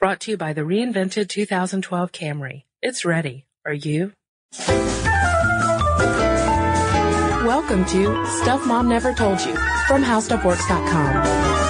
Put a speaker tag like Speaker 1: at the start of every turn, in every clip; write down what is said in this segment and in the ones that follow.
Speaker 1: Brought to you by the reinvented 2012 Camry. It's ready. Are you? Welcome to Stuff Mom Never Told You from HowStuffWorks.com.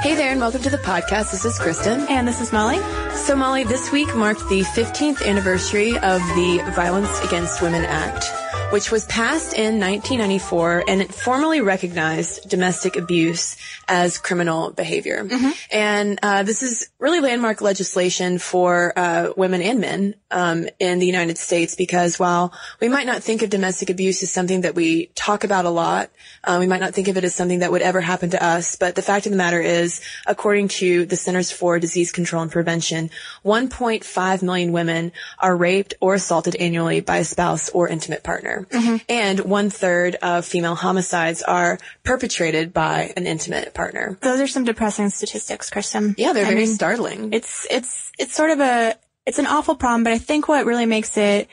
Speaker 2: Hey there, and welcome to the podcast. This is Kristen.
Speaker 3: And this is Molly.
Speaker 2: So, Molly, this week marked the 15th anniversary of the Violence Against Women Act, which was passed in 1994, and it formally recognized domestic abuse as criminal behavior.
Speaker 3: Mm-hmm.
Speaker 2: And uh, this is really landmark legislation for uh, women and men um, in the United States because while we might not think of domestic abuse as something that we talk about a lot, uh, we might not think of it as something that would ever happen to us, but the fact of the matter is, according to the Centers for Disease Control and Prevention, 1.5 million women are raped or assaulted annually by a spouse or intimate partner.
Speaker 3: Mm-hmm.
Speaker 2: And one third of female homicides are perpetrated by an intimate partner.
Speaker 3: Those are some depressing statistics, Kristen.
Speaker 2: Yeah, they're
Speaker 3: I
Speaker 2: very
Speaker 3: mean,
Speaker 2: startling.
Speaker 3: It's it's it's sort of a it's an awful problem, but I think what really makes it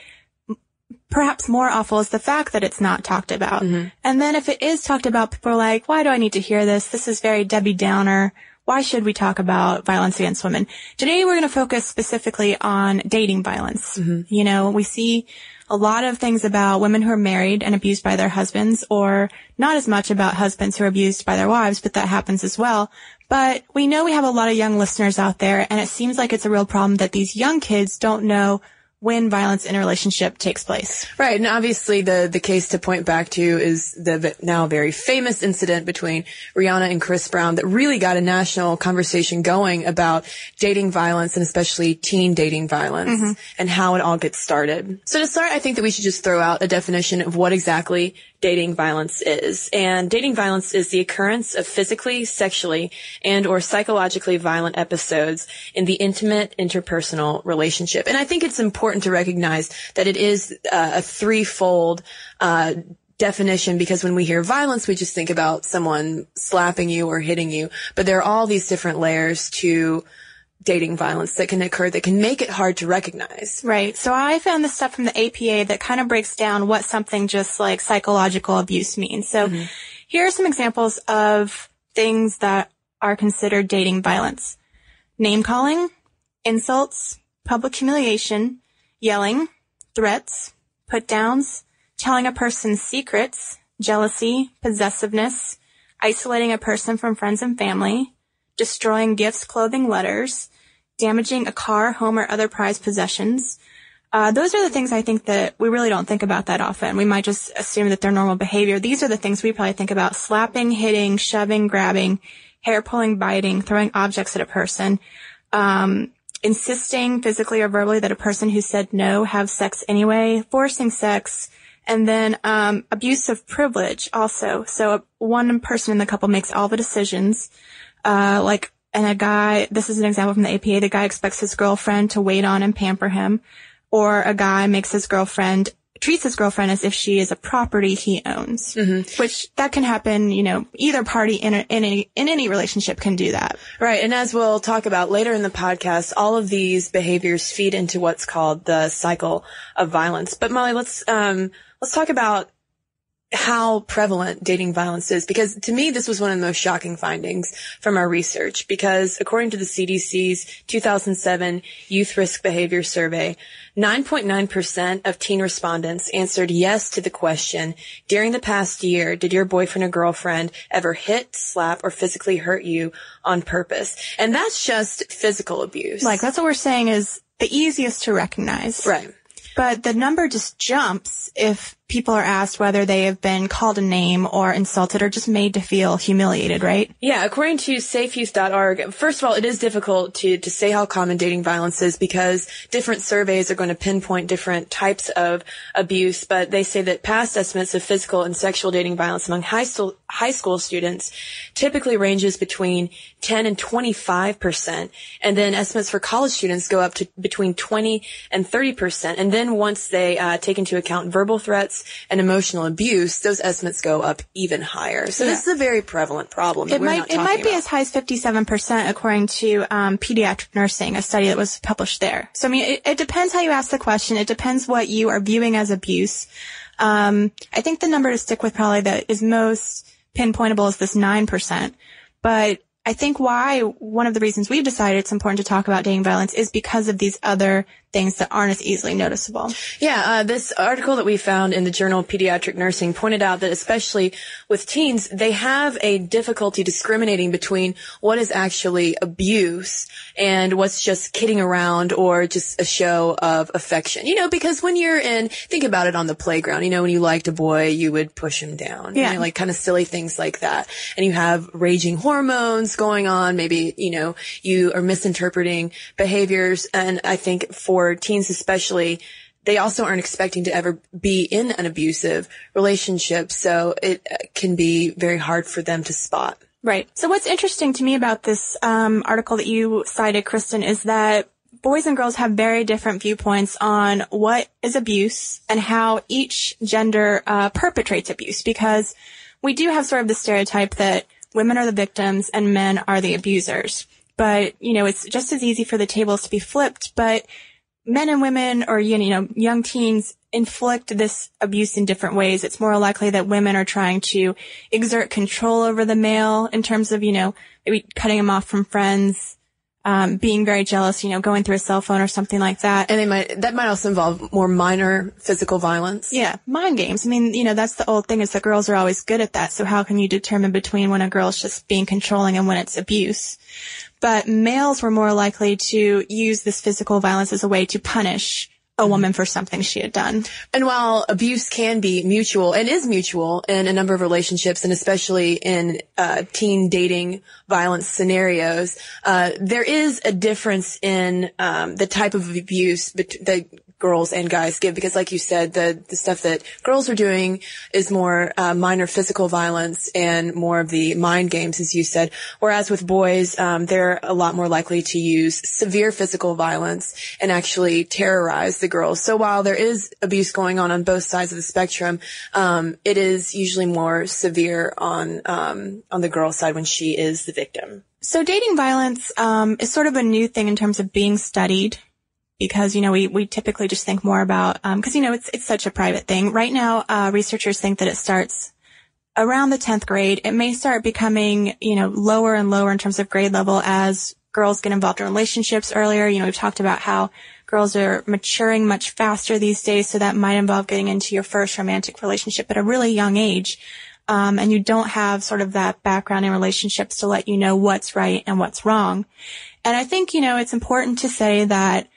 Speaker 3: perhaps more awful is the fact that it's not talked about.
Speaker 2: Mm-hmm.
Speaker 3: And then if it is talked about, people are like, why do I need to hear this? This is very Debbie Downer. Why should we talk about violence against women? Today we're going to focus specifically on dating violence.
Speaker 2: Mm-hmm.
Speaker 3: You know, we see a lot of things about women who are married and abused by their husbands or not as much about husbands who are abused by their wives, but that happens as well. But we know we have a lot of young listeners out there and it seems like it's a real problem that these young kids don't know when violence in a relationship takes place.
Speaker 2: Right, and obviously the the case to point back to is the now very famous incident between Rihanna and Chris Brown that really got a national conversation going about dating violence and especially teen dating violence mm-hmm. and how it all gets started. So to start, I think that we should just throw out a definition of what exactly dating violence is. And dating violence is the occurrence of physically, sexually, and or psychologically violent episodes in the intimate interpersonal relationship. And I think it's important to recognize that it is uh, a threefold uh, definition because when we hear violence, we just think about someone slapping you or hitting you. But there are all these different layers to dating violence that can occur that can make it hard to recognize.
Speaker 3: Right. So I found this stuff from the APA that kind of breaks down what something just like psychological abuse means. So mm-hmm. here are some examples of things that are considered dating violence. Name calling, insults, public humiliation, yelling, threats, put downs, telling a person secrets, jealousy, possessiveness, isolating a person from friends and family, destroying gifts, clothing, letters, damaging a car, home, or other prized possessions. Uh, those are the things I think that we really don't think about that often. We might just assume that they're normal behavior. These are the things we probably think about slapping, hitting, shoving, grabbing, hair pulling, biting, throwing objects at a person, um, insisting physically or verbally that a person who said no have sex anyway, forcing sex, and then um, abuse of privilege also. So one person in the couple makes all the decisions, uh, like, and a guy, this is an example from the APA, the guy expects his girlfriend to wait on and pamper him, or a guy makes his girlfriend treats his girlfriend as if she is a property he owns, mm-hmm. which that can happen, you know, either party in a, in any, in any relationship can do that.
Speaker 2: Right. And as we'll talk about later in the podcast, all of these behaviors feed into what's called the cycle of violence. But Molly, let's, um, let's talk about how prevalent dating violence is because to me this was one of the most shocking findings from our research because according to the CDC's 2007 youth risk behavior survey 9.9% of teen respondents answered yes to the question during the past year did your boyfriend or girlfriend ever hit slap or physically hurt you on purpose? And that's just physical abuse.
Speaker 3: Like that's what we're saying is the easiest to recognize.
Speaker 2: Right.
Speaker 3: But the number just jumps if people are asked whether they have been called a name or insulted or just made to feel humiliated, right?
Speaker 2: Yeah, according to safeyouth.org, first of all, it is difficult to, to say how common dating violence is because different surveys are going to pinpoint different types of abuse, but they say that past estimates of physical and sexual dating violence among high school, high school students typically ranges between 10 and 25%. And then estimates for college students go up to between 20 and 30%. And then once they uh, take into account verbal threats, and emotional abuse, those estimates go up even higher. So yeah. this is a very prevalent problem.
Speaker 3: It might it might be as high as fifty seven percent according to um, pediatric nursing, a study that was published there. So I mean, it, it, depends how you ask the question. It depends what you are viewing as abuse. Um, I think the number to stick with probably that is most pinpointable is this nine percent, but I think why one of the reasons we've decided it's important to talk about dating violence is because of these other things that aren't as easily noticeable.
Speaker 2: Yeah, uh, this article that we found in the Journal of Pediatric Nursing pointed out that especially with teens, they have a difficulty discriminating between what is actually abuse and what's just kidding around or just a show of affection. You know, because when you're in, think about it on the playground, you know, when you liked a boy, you would push him down. Yeah. You know, like kind of silly things like that. And you have raging hormones going on. Maybe, you know, you are misinterpreting behaviors. And I think for for teens especially, they also aren't expecting to ever be in an abusive relationship. So it uh, can be very hard for them to spot.
Speaker 3: Right. So what's interesting to me about this um, article that you cited, Kristen, is that boys and girls have very different viewpoints on what is abuse and how each gender uh, perpetrates abuse because we do have sort of the stereotype that women are the victims and men are the abusers. But, you know, it's just as easy for the tables to be flipped, but men and women or, you know, young teens inflict this abuse in different ways. It's more likely that women are trying to exert control over the male in terms of, you know, maybe cutting him off from friends, um, being very jealous, you know, going through a cell phone or something like that.
Speaker 2: And they might, that might also involve more minor physical violence.
Speaker 3: Yeah, mind games. I mean, you know, that's the old thing is that girls are always good at that. So how can you determine between when a girl's just being controlling and when it's abuse? But males were more likely to use this physical violence as a way to punish a mm-hmm. woman for something she had done.
Speaker 2: And while abuse can be mutual and is mutual in a number of relationships and especially in uh, teen dating violence scenarios, uh, there is a difference in um, the type of abuse that girls and guys give because like you said the the stuff that girls are doing is more uh, minor physical violence and more of the mind games as you said. Whereas with boys um, they're a lot more likely to use severe physical violence and actually terrorize the girls. So while there is abuse going on on both sides of the spectrum um, it is usually more severe on um, on the girl side when she is the victim.
Speaker 3: So dating violence um, is sort of a new thing in terms of being studied because you know we we typically just think more about because um, you know it's it's such a private thing. Right now, uh, researchers think that it starts around the tenth grade. It may start becoming you know lower and lower in terms of grade level as girls get involved in relationships earlier. You know we've talked about how girls are maturing much faster these days, so that might involve getting into your first romantic relationship at a really young age. Um, and you don't have sort of that background in relationships to let you know what's right and what's wrong. And I think, you know, it's important to say that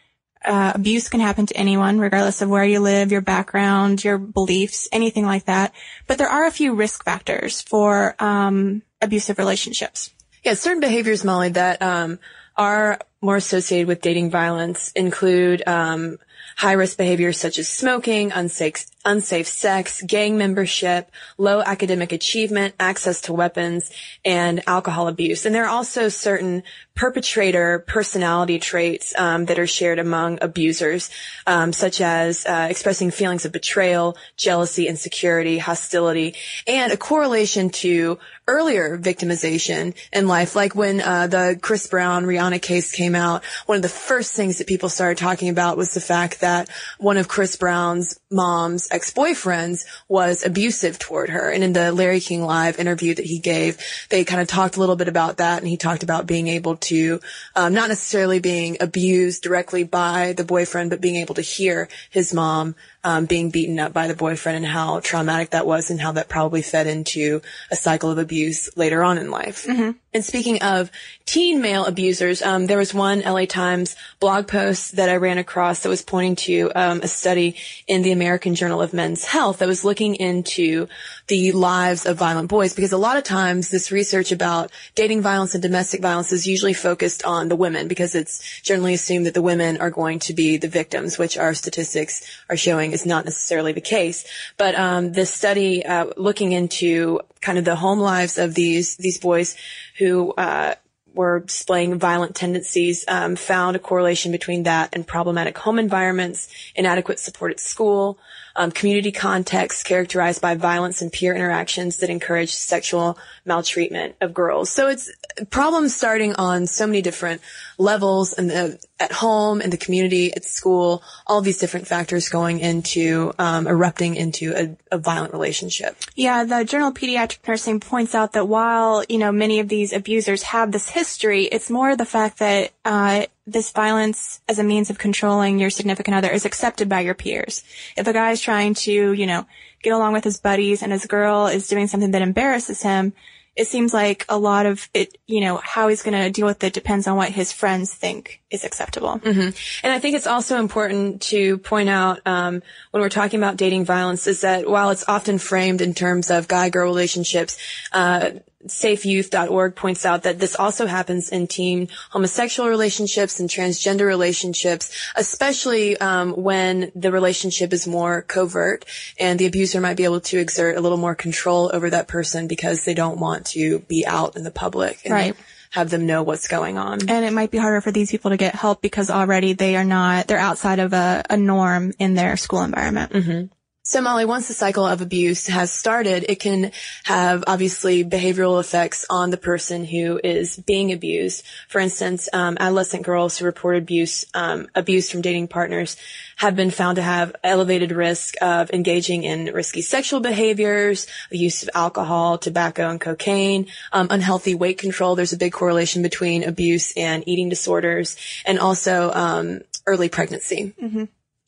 Speaker 3: uh, abuse can happen to anyone, regardless of where you live, your background, your beliefs, anything like that. But there are a few risk factors for um, abusive relationships.
Speaker 2: Yeah, certain behaviors, Molly, that um, are more associated with dating violence include um, high risk behaviors such as smoking, unsafe, unsafe sex, gang membership, low academic achievement, access to weapons, and alcohol abuse. And there are also certain perpetrator personality traits um, that are shared among abusers, um, such as uh, expressing feelings of betrayal, jealousy, insecurity, hostility, and a correlation to earlier victimization in life, like when uh, the Chris Brown Rihanna case came out. One of the first things that people started talking about was the fact that one of Chris Brown's mom's ex-boyfriends was abusive toward her. And in the Larry King Live interview that he gave, they kind of talked a little bit about that, and he talked about being able to um, not necessarily being abused directly by the boyfriend, but being able to hear his mom um, being beaten up by the boyfriend and how traumatic that was and how that probably fed into a cycle of abuse later on in life.
Speaker 3: Mm-hmm.
Speaker 2: And speaking of teen male abusers, um, there was one LA Times blog post that I ran across that was pointing to um, a study in the American Journal of Men's Health that was looking into the lives of violent boys because a lot of times this research about dating violence and domestic violence is usually focused on the women because it's generally assumed that the women are going to be the victims, which our statistics are showing is not necessarily the case. But um, this study uh, looking into kind of the home lives of these these boys who uh, were displaying violent tendencies um, found a correlation between that and problematic home environments, inadequate support at school, um, community contexts characterized by violence and peer interactions that encourage sexual maltreatment of girls. So it's problems starting on so many different levels and at home, in the community, at school, all these different factors going into um, erupting into a, a, violent relationship.
Speaker 3: Yeah, the Journal of Pediatric Nursing points out that while you know many of these abusers have this history, it's more the fact that uh, this violence as a means of controlling your significant other is accepted by your peers. If a guy is trying to, you know, get along with his buddies and his girl is doing something that embarrasses him, it seems like a lot of it, you know, how he's going to deal with it depends on what his friends think is acceptable.
Speaker 2: Mm-hmm. And I think it's also important to point out um, when we're talking about dating violence is that while it's often framed in terms of guy-girl relationships, uh, safeyouth.org points out that this also happens in teen homosexual relationships and transgender relationships, especially um, when the relationship is more covert and the abuser might be able to exert a little more control over that person because they don't want to be out in the public and
Speaker 3: right.
Speaker 2: have them know what's going on.
Speaker 3: And it might be harder for these people to get help because already they are not, they're outside of a, a norm in their school environment.
Speaker 2: Mm-hmm. So Molly, once the cycle of abuse has started, it can have obviously behavioral effects on the person who is being abused. For instance, um, adolescent girls who report abuse, um, abuse from dating partners have been found to have elevated risk of engaging in risky sexual behaviors, use of alcohol, tobacco, and cocaine, um, unhealthy weight control. There's a big correlation between abuse and eating disorders, and also um, early pregnancy.
Speaker 3: Mm-hmm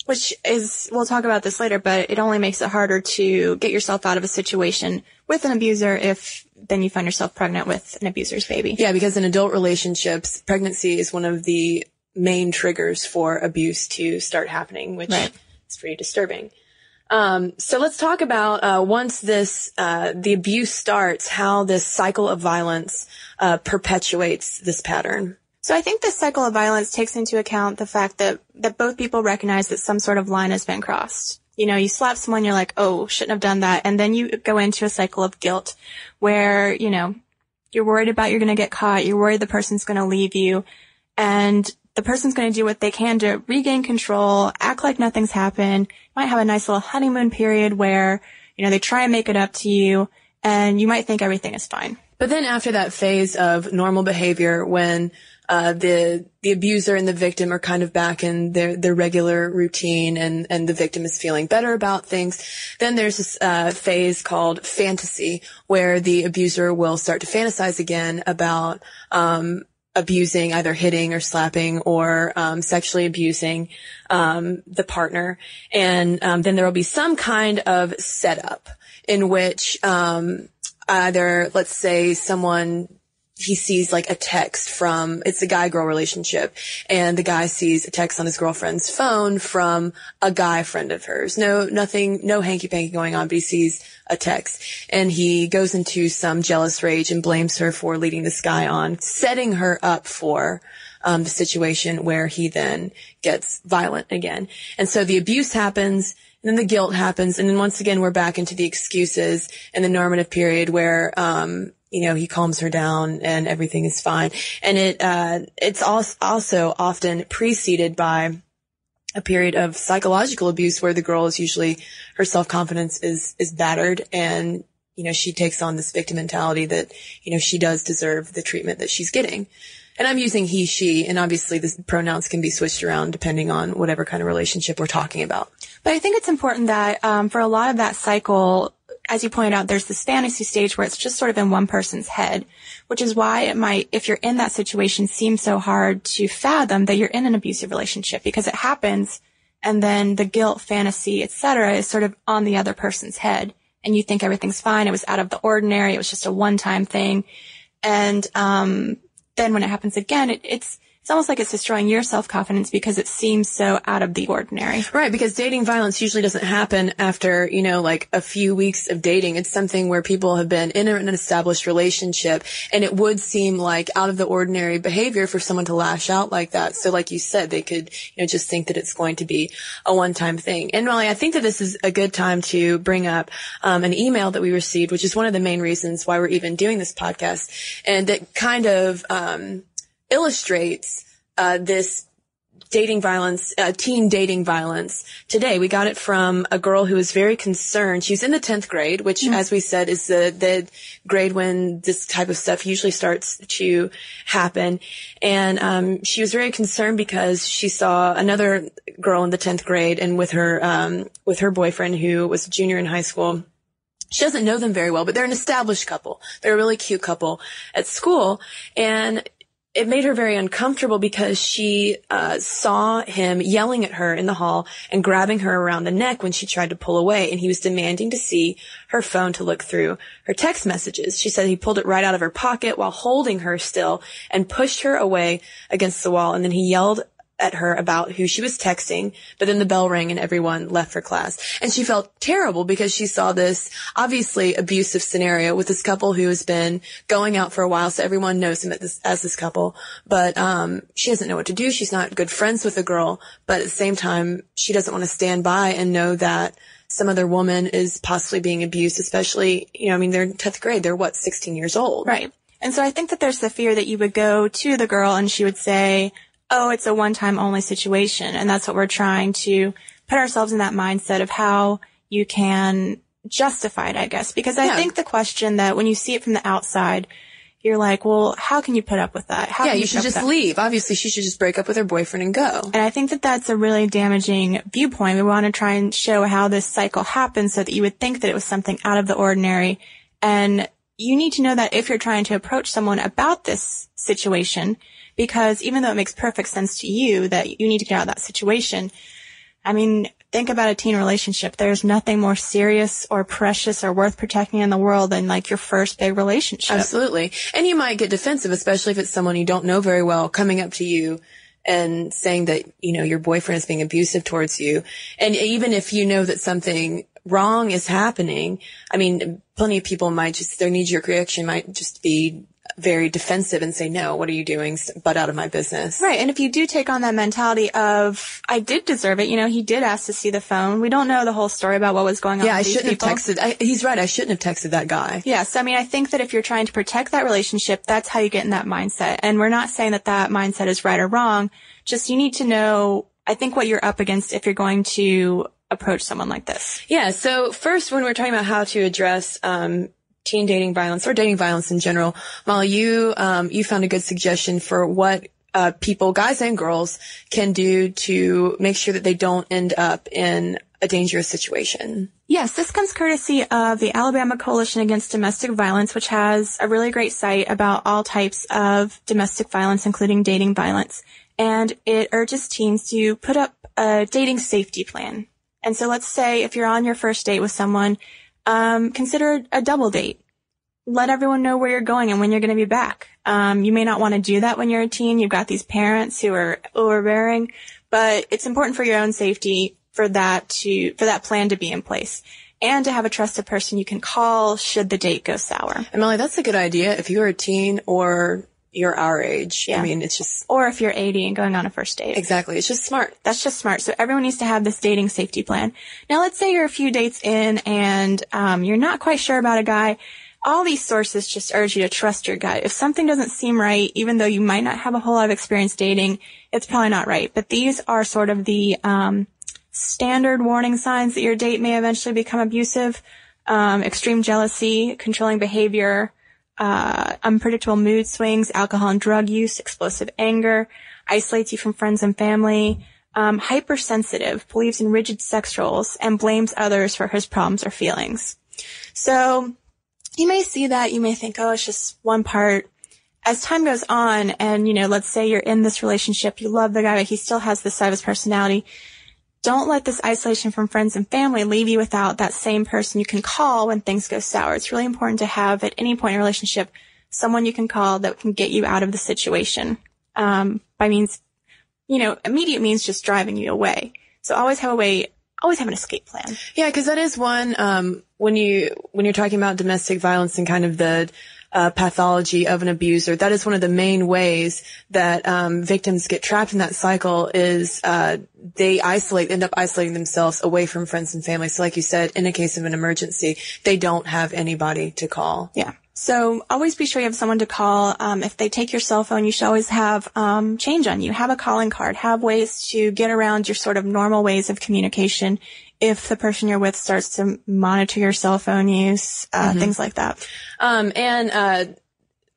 Speaker 3: which is, we'll talk about this later, but it only makes it harder to get yourself out of a situation with an abuser if then you find yourself pregnant with an abuser's baby.
Speaker 2: Yeah, because in adult relationships, pregnancy is one of the main triggers for abuse to start happening, which right. is pretty disturbing. Um, so let's talk about uh, once this uh, the abuse starts, how this cycle of violence uh, perpetuates this pattern.
Speaker 3: So I think this cycle of violence takes into account the fact that, that both people recognize that some sort of line has been crossed. You know, you slap someone, you're like, oh, shouldn't have done that. And then you go into a cycle of guilt where, you know, you're worried about you're going to get caught. You're worried the person's going to leave you and the person's going to do what they can to regain control, act like nothing's happened, You might have a nice little honeymoon period where, you know, they try and make it up to you and you might think everything is fine.
Speaker 2: But then after that phase of normal behavior, when uh, the the abuser and the victim are kind of back in their their regular routine, and and the victim is feeling better about things. Then there's this uh, phase called fantasy, where the abuser will start to fantasize again about um, abusing, either hitting or slapping or um, sexually abusing um, the partner, and um, then there will be some kind of setup in which um, either, let's say, someone he sees like a text from, it's a guy girl relationship and the guy sees a text on his girlfriend's phone from a guy friend of hers. No, nothing, no hanky panky going on, but he sees a text and he goes into some jealous rage and blames her for leading this guy on, setting her up for um, the situation where he then gets violent again. And so the abuse happens. And then the guilt happens. And then once again, we're back into the excuses and the normative period where, um, you know, he calms her down and everything is fine. And it, uh, it's also often preceded by a period of psychological abuse where the girl is usually her self-confidence is, is battered and, you know, she takes on this victim mentality that, you know, she does deserve the treatment that she's getting. And I'm using he, she, and obviously the pronouns can be switched around depending on whatever kind of relationship we're talking about.
Speaker 3: But I think it's important that um, for a lot of that cycle, as you pointed out, there's this fantasy stage where it's just sort of in one person's head, which is why it might, if you're in that situation, seem so hard to fathom that you're in an abusive relationship because it happens and then the guilt, fantasy, etc., is sort of on the other person's head. And you think everything's fine. It was out of the ordinary. It was just a one-time thing. And um, then when it happens again, it, it's it's almost like it's destroying your self-confidence because it seems so out of the ordinary.
Speaker 2: Right, because dating violence usually doesn't happen after, you know, like a few weeks of dating. It's something where people have been in an established relationship and it would seem like out of the ordinary behavior for someone to lash out like that. So like you said, they could, you know, just think that it's going to be a one-time thing. And Molly, I think that this is a good time to bring up um, an email that we received, which is one of the main reasons why we're even doing this podcast. And that kind of, um, illustrates uh, this dating violence, uh, teen dating violence today. We got it from a girl who was very concerned. She's in the 10th grade, which mm-hmm. as we said is the, the grade when this type of stuff usually starts to happen. And, um, she was very concerned because she saw another girl in the 10th grade and with her, um, with her boyfriend who was a junior in high school. She doesn't know them very well, but they're an established couple. They're a really cute couple at school. And it made her very uncomfortable because she uh, saw him yelling at her in the hall and grabbing her around the neck when she tried to pull away and he was demanding to see her phone to look through her text messages. She said he pulled it right out of her pocket while holding her still and pushed her away against the wall and then he yelled at her about who she was texting, but then the bell rang and everyone left for class. And she felt terrible because she saw this obviously abusive scenario with this couple who has been going out for a while, so everyone knows him this, as this couple. But um, she doesn't know what to do. She's not good friends with the girl, but at the same time, she doesn't want to stand by and know that some other woman is possibly being abused, especially, you know, I mean, they're in 10th grade. They're what, 16 years old?
Speaker 3: Right. And so I think that there's the fear that you would go to the girl and she would say, oh, it's a one time only situation. And that's what we're trying to put ourselves in that mindset of how you can justify it, I guess. Because I yeah. think the question that when you see it from the outside, you're like, well, how can you put up with that? How
Speaker 2: yeah, you,
Speaker 3: you
Speaker 2: should just leave. Obviously, she should just break up with her boyfriend and go.
Speaker 3: And I think that that's a really damaging viewpoint. We want to try and show how this cycle happens so that you would think that it was something out of the ordinary. And you need to know that if you're trying to approach someone about this situation, because even though it makes perfect sense to you that you need to get out of that situation, I mean, think about a teen relationship. There's nothing more serious or precious or worth protecting in the world than like your first big relationship.
Speaker 2: Absolutely. And you might get defensive, especially if it's someone you don't know very well coming up to you and saying that, you know, your boyfriend is being abusive towards you. And even if you know that something wrong is happening, I mean, plenty of people might just, their knee jerk reaction might just be very defensive and say, no, what are you doing? Butt out of my business.
Speaker 3: Right. And if you do take on that mentality of, I did deserve it, you know, he did ask to see the phone. We don't know the whole story about what was going on.
Speaker 2: Yeah, I shouldn't
Speaker 3: people.
Speaker 2: have texted. I, he's right. I shouldn't have texted that guy.
Speaker 3: Yes. I mean, I think that if you're trying to protect that relationship, that's how you get in that mindset. And we're not saying that that mindset is right or wrong. Just you need to know, I think what you're up against if you're going to approach someone like this.
Speaker 2: Yeah. So first, when we're talking about how to address, um, teen dating violence or dating violence in general. Molly, you, um, you found a good suggestion for what uh, people, guys and girls, can do to make sure that they don't end up in a dangerous situation.
Speaker 3: Yes, this comes courtesy of the Alabama Coalition Against Domestic Violence, which has a really great site about all types of domestic violence, including dating violence. And it urges teens to put up a dating safety plan. And so let's say if you're on your first date with someone um, consider a double date. let everyone know where you're going and when you're going to be back. Um, you may not want to do that when you're a teen. You've got these parents who are overbearing, but it's important for your own safety for that to, for that plan to be in place and to have a trusted person you can call should the date go sour.
Speaker 2: Emily, that's a good idea. If you're a teen or you're our age,
Speaker 3: Yeah.
Speaker 2: I mean, it's just,
Speaker 3: Or if you're 80 and going on a first date.
Speaker 2: exactly. It's just smart.
Speaker 3: That's just smart. So everyone needs to have this dating safety plan. Now let's say you're a few dates in and um, you're not quite sure about a guy. All these sources just urge you to trust your gut. If something doesn't seem right, even though you might not have a whole lot of experience dating, it's probably not right. But these are sort of the um, standard warning signs that your date may eventually become abusive. Um, extreme jealousy, controlling behavior, uh, unpredictable mood swings, alcohol and drug use, explosive anger, isolates you from friends and family, um, hypersensitive, believes in rigid sex roles, and blames others for his problems or feelings. So you may see that, you may think, oh, it's just one part. As time goes on, and you know, let's say you're in this relationship, you love the guy, but he still has this side of his personality. Don't let this isolation from friends and family leave you without that same person you can call when things go sour. It's really important to have at any point in a relationship someone you can call that can get you out of the situation. Um, by means, you know, immediate means just driving you away. So always have a way, always have an escape plan.
Speaker 2: Yeah, because that is one um, when you when you're talking about domestic violence and kind of the uh, pathology of an abuser. That is one of the main ways that um, victims get trapped in that cycle. Is uh, they isolate, end up isolating themselves away from friends and family. So, like you said, in a case of an emergency, they don't have anybody to call.
Speaker 3: Yeah. So always be sure you have someone to call. Um, if they take your cell phone, you should always have um, change on you. Have a calling card. Have ways to get around your sort of normal ways of communication. If the person you're with starts to monitor your cell phone use, uh,
Speaker 2: Mhm.
Speaker 3: things like that.
Speaker 2: Um, and, uh,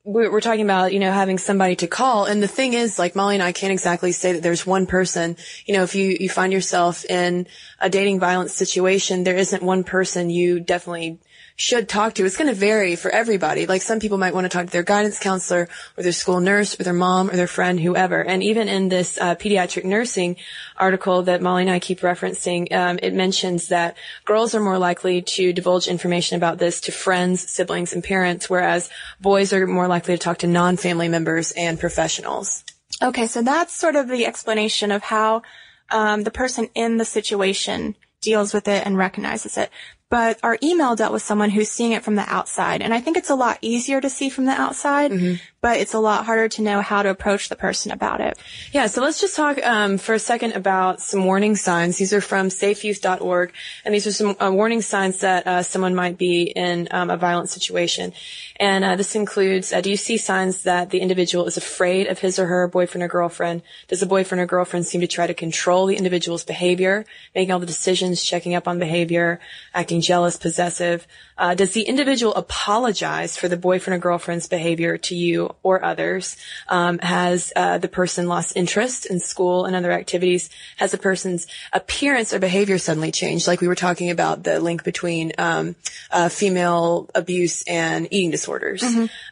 Speaker 2: we're, we're talking about, you know, having somebody to call. And the thing is, like Molly and I can't exactly say that there's one person, you know, if you, you find yourself in a dating violence situation, there isn't one person you definitely should talk to. It's going to vary for everybody. Like some people might want to talk to their guidance counselor or their school nurse or their mom or their friend, whoever. And even in this uh, pediatric nursing article that Molly and I keep referencing, um, it mentions that girls are more likely to divulge information about this to friends, siblings, and parents, whereas boys are more likely to talk to non-family members and professionals.
Speaker 3: Okay, so that's sort of the explanation of how um, the person in the situation deals with it and recognizes it. But our email dealt with someone who's seeing it from the outside, and I think it's a lot easier to see from the outside, but it's a lot harder to know how to approach the person about it.
Speaker 2: Yeah, so let's just talk um, for a second about some warning signs. These are from safeyouth.org, and these are some uh, warning signs that uh, someone might be in um, a violent situation. And uh, this includes, uh, do you see signs that the individual is afraid of his or her boyfriend or girlfriend? Does the boyfriend or girlfriend seem to try to control the individual's behavior, making all the decisions, checking up on behavior, acting jealous, possessive? Uh, does the individual apologize for the boyfriend or girlfriend's behavior to you or others? Um, has uh, the person lost interest in school and other activities? Has the person's appearance or behavior suddenly changed? Like we were talking about the link between um, uh, female abuse and eating disorders.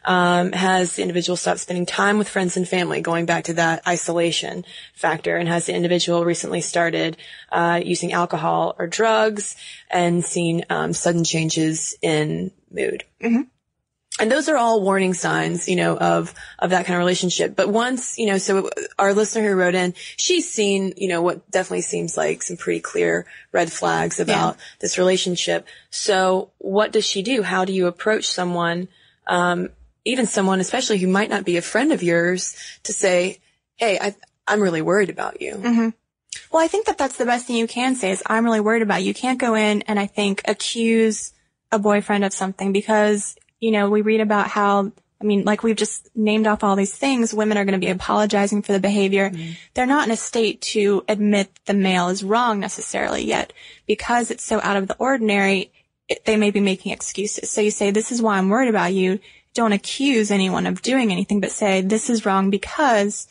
Speaker 2: Um, has the individual stopped spending time with friends and family, going back to that isolation factor? And has the individual recently started uh, using alcohol or drugs and seen um, sudden changes in mood? And those are all warning signs, you know, of, of that kind of relationship. But once, you know, so our listener who wrote in, she's seen, you know, what definitely seems like some pretty clear red flags about this relationship. So what does she do? How do you approach someone, um, even someone, especially who might not be a friend of yours to say, Hey, I, I'm really worried about you.
Speaker 3: hmm Well, I think that that's the best thing you can say is I'm really worried about you. You can't go in and I think accuse a boyfriend of something because, you know, we read about how, I mean, like we've just named off all these things. Women are going to be apologizing for the behavior. Mm-hmm. They're not in a state to admit the male is wrong necessarily yet because it's so out of the ordinary. It, they may be making excuses. So you say, this is why I'm worried about you. Don't accuse anyone of doing anything, but say, this is wrong because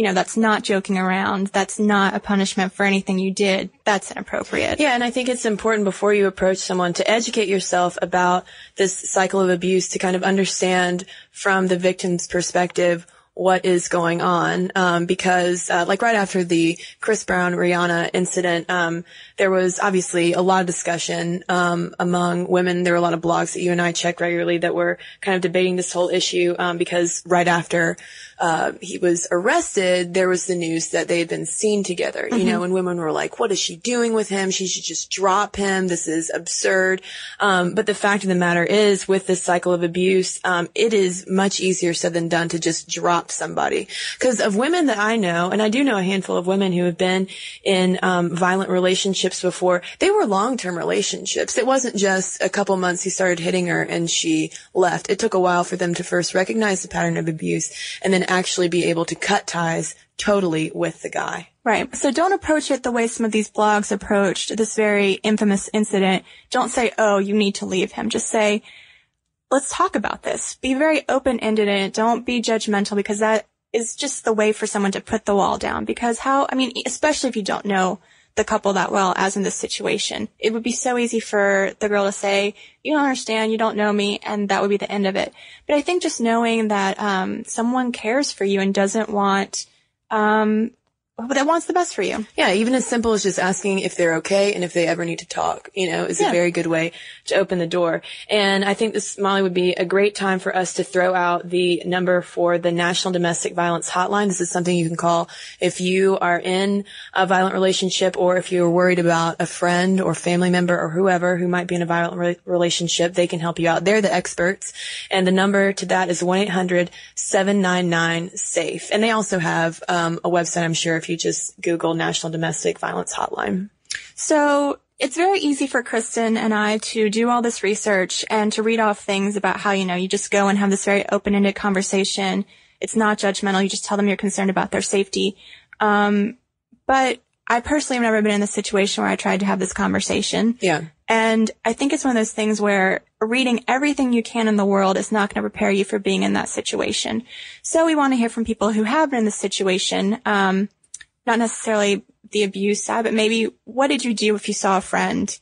Speaker 3: you know, that's not joking around. That's not a punishment for anything you did. That's inappropriate.
Speaker 2: Yeah, and I think it's important before you approach someone to educate yourself about this cycle of abuse to kind of understand from the victim's perspective what is going on um, because uh, like right after the Chris Brown Rihanna incident, um, there was obviously a lot of discussion um, among women. There were a lot of blogs that you and I check regularly that were kind of debating this whole issue um, because right after uh, he was arrested, there was the news that they had been seen together. You
Speaker 3: Mhm.
Speaker 2: know, and women were like, "What is she doing with him? She should just drop him. This is absurd." Um, but the fact of the matter is, with this cycle of abuse, um, it is much easier said than done to just drop somebody. Because of women that I know, and I do know a handful of women who have been in um, violent relationships before, they were long-term relationships. It wasn't just a couple months he started hitting her and she left. It took a while for them to first recognize the pattern of abuse and then actually be able to cut ties totally with the guy.
Speaker 3: Right. So don't approach it the way some of these blogs approached this very infamous incident. Don't say, oh, you need to leave him. Just say, let's talk about this. Be very open-ended in it. Don't be judgmental because that is just the way for someone to put the wall down. Because how, I mean, especially if you don't know the couple that well, as in this situation, it would be so easy for the girl to say, you don't understand, you don't know me, and that would be the end of it. But I think just knowing that, um, someone cares for you and doesn't want, um, that wants the best for you.
Speaker 2: Yeah, even as simple as just asking if they're okay and if they ever need to talk, you know, is
Speaker 3: Yeah.
Speaker 2: a very good way to open the door. And I think this, Molly, would be a great time for us to throw out the number for the National Domestic Violence Hotline. This is something you can call if you are in a violent relationship or if you're worried about a friend or family member or whoever who might be in a violent re- relationship. They can help you out. They're the experts. And the number to that is 1-800-799-SAFE. And they also have um, a website, I'm sure, if you just Google National Domestic Violence Hotline.
Speaker 3: So it's very easy for Kristen and I to do all this research and to read off things about how, you know, you just go and have this very open-ended conversation. It's not judgmental. You just tell them you're concerned about their safety. Um, but I personally have never been in this situation where I tried to have this conversation.
Speaker 2: Yeah.
Speaker 3: And I think it's one of those things where reading everything you can in the world is not going to prepare you for being in that situation. So we want to hear from people who have been in this situation. Um, not necessarily the abuse side, but maybe what did you do if you saw a friend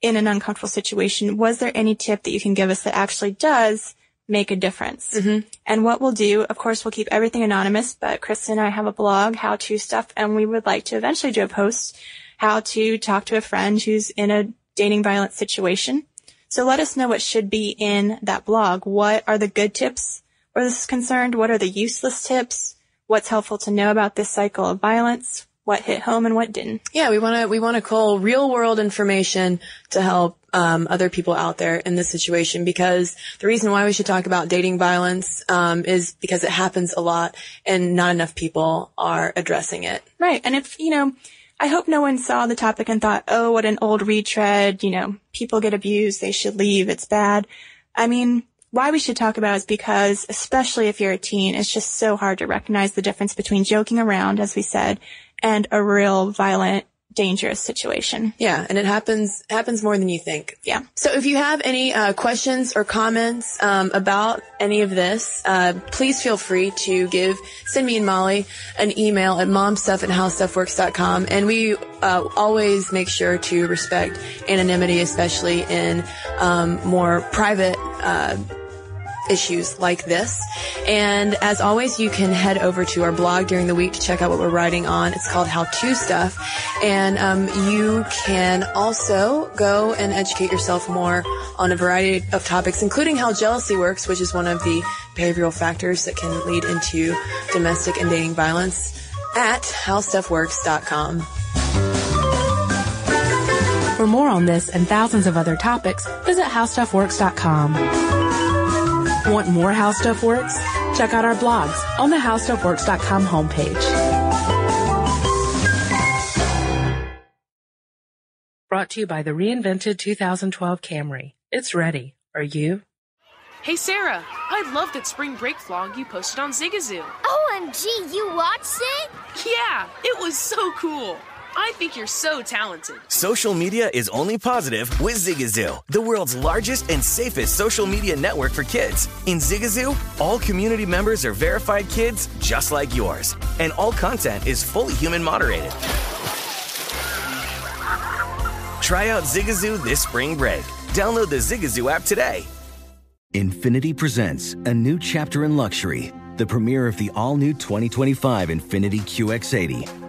Speaker 3: in an uncomfortable situation? Was there any tip that you can give us that actually does make a difference? Mm-hmm. And what we'll do, of course, we'll keep everything anonymous, but Kristen and I have a blog, how to stuff, and we would like to eventually do a post, how to talk to a friend who's in a dating violence situation. So let us know what should be in that blog. What are the good tips where this is concerned? What are the useless tips? What's helpful to know about this cycle of violence? What hit home and what didn't?
Speaker 2: Yeah, we want to we want to call real world information to help um, other people out there in this situation because the reason why we should talk about dating violence um, is because it happens a lot and not enough people are addressing it.
Speaker 3: Right. And if, you know, I hope no one saw the topic and thought, oh, what an old retread, you know, people get abused, they should leave, it's bad. I mean, why we should talk about it is because, especially if you're a teen, it's just so hard to recognize the difference between joking around, as we said, and a real violent, dangerous situation.
Speaker 2: Yeah, and it happens happens more than you think.
Speaker 3: Yeah.
Speaker 2: So if you have any uh, questions or comments um, about any of this, uh, please feel free to give send me and Molly an email at momstuff at howstuffworks.com. And we uh, always make sure to respect anonymity, especially in um, more private. Issues like this. And as always, you can head over to our blog during the week to check out what we're writing on. It's called How To Stuff. And um, you can also go and educate yourself more on a variety of topics, including how jealousy works, which is one of the behavioral factors that can lead into domestic and dating violence at howstuffworks.com.
Speaker 1: For more on this and thousands of other topics, visit howstuffworks.com. Want more How Stuff Works? Check out our blogs on the howstuffworks.com homepage. Brought to you by the reinvented 2012 Camry. It's ready. Are you?
Speaker 4: Hey Sarah, I loved that spring break vlog you posted on Zigazoo.
Speaker 5: OMG, you watched it?
Speaker 4: Yeah, it was so cool. I think you're so talented.
Speaker 6: Social media is only positive with Zigazoo, the world's largest and safest social media network for kids. In Zigazoo, all community members are verified kids just like yours, and all content is fully human moderated. Try out Zigazoo this spring break. Download the Zigazoo app today.
Speaker 7: Infiniti presents a new chapter in luxury, the premiere of the all new 2025 Infiniti QX80,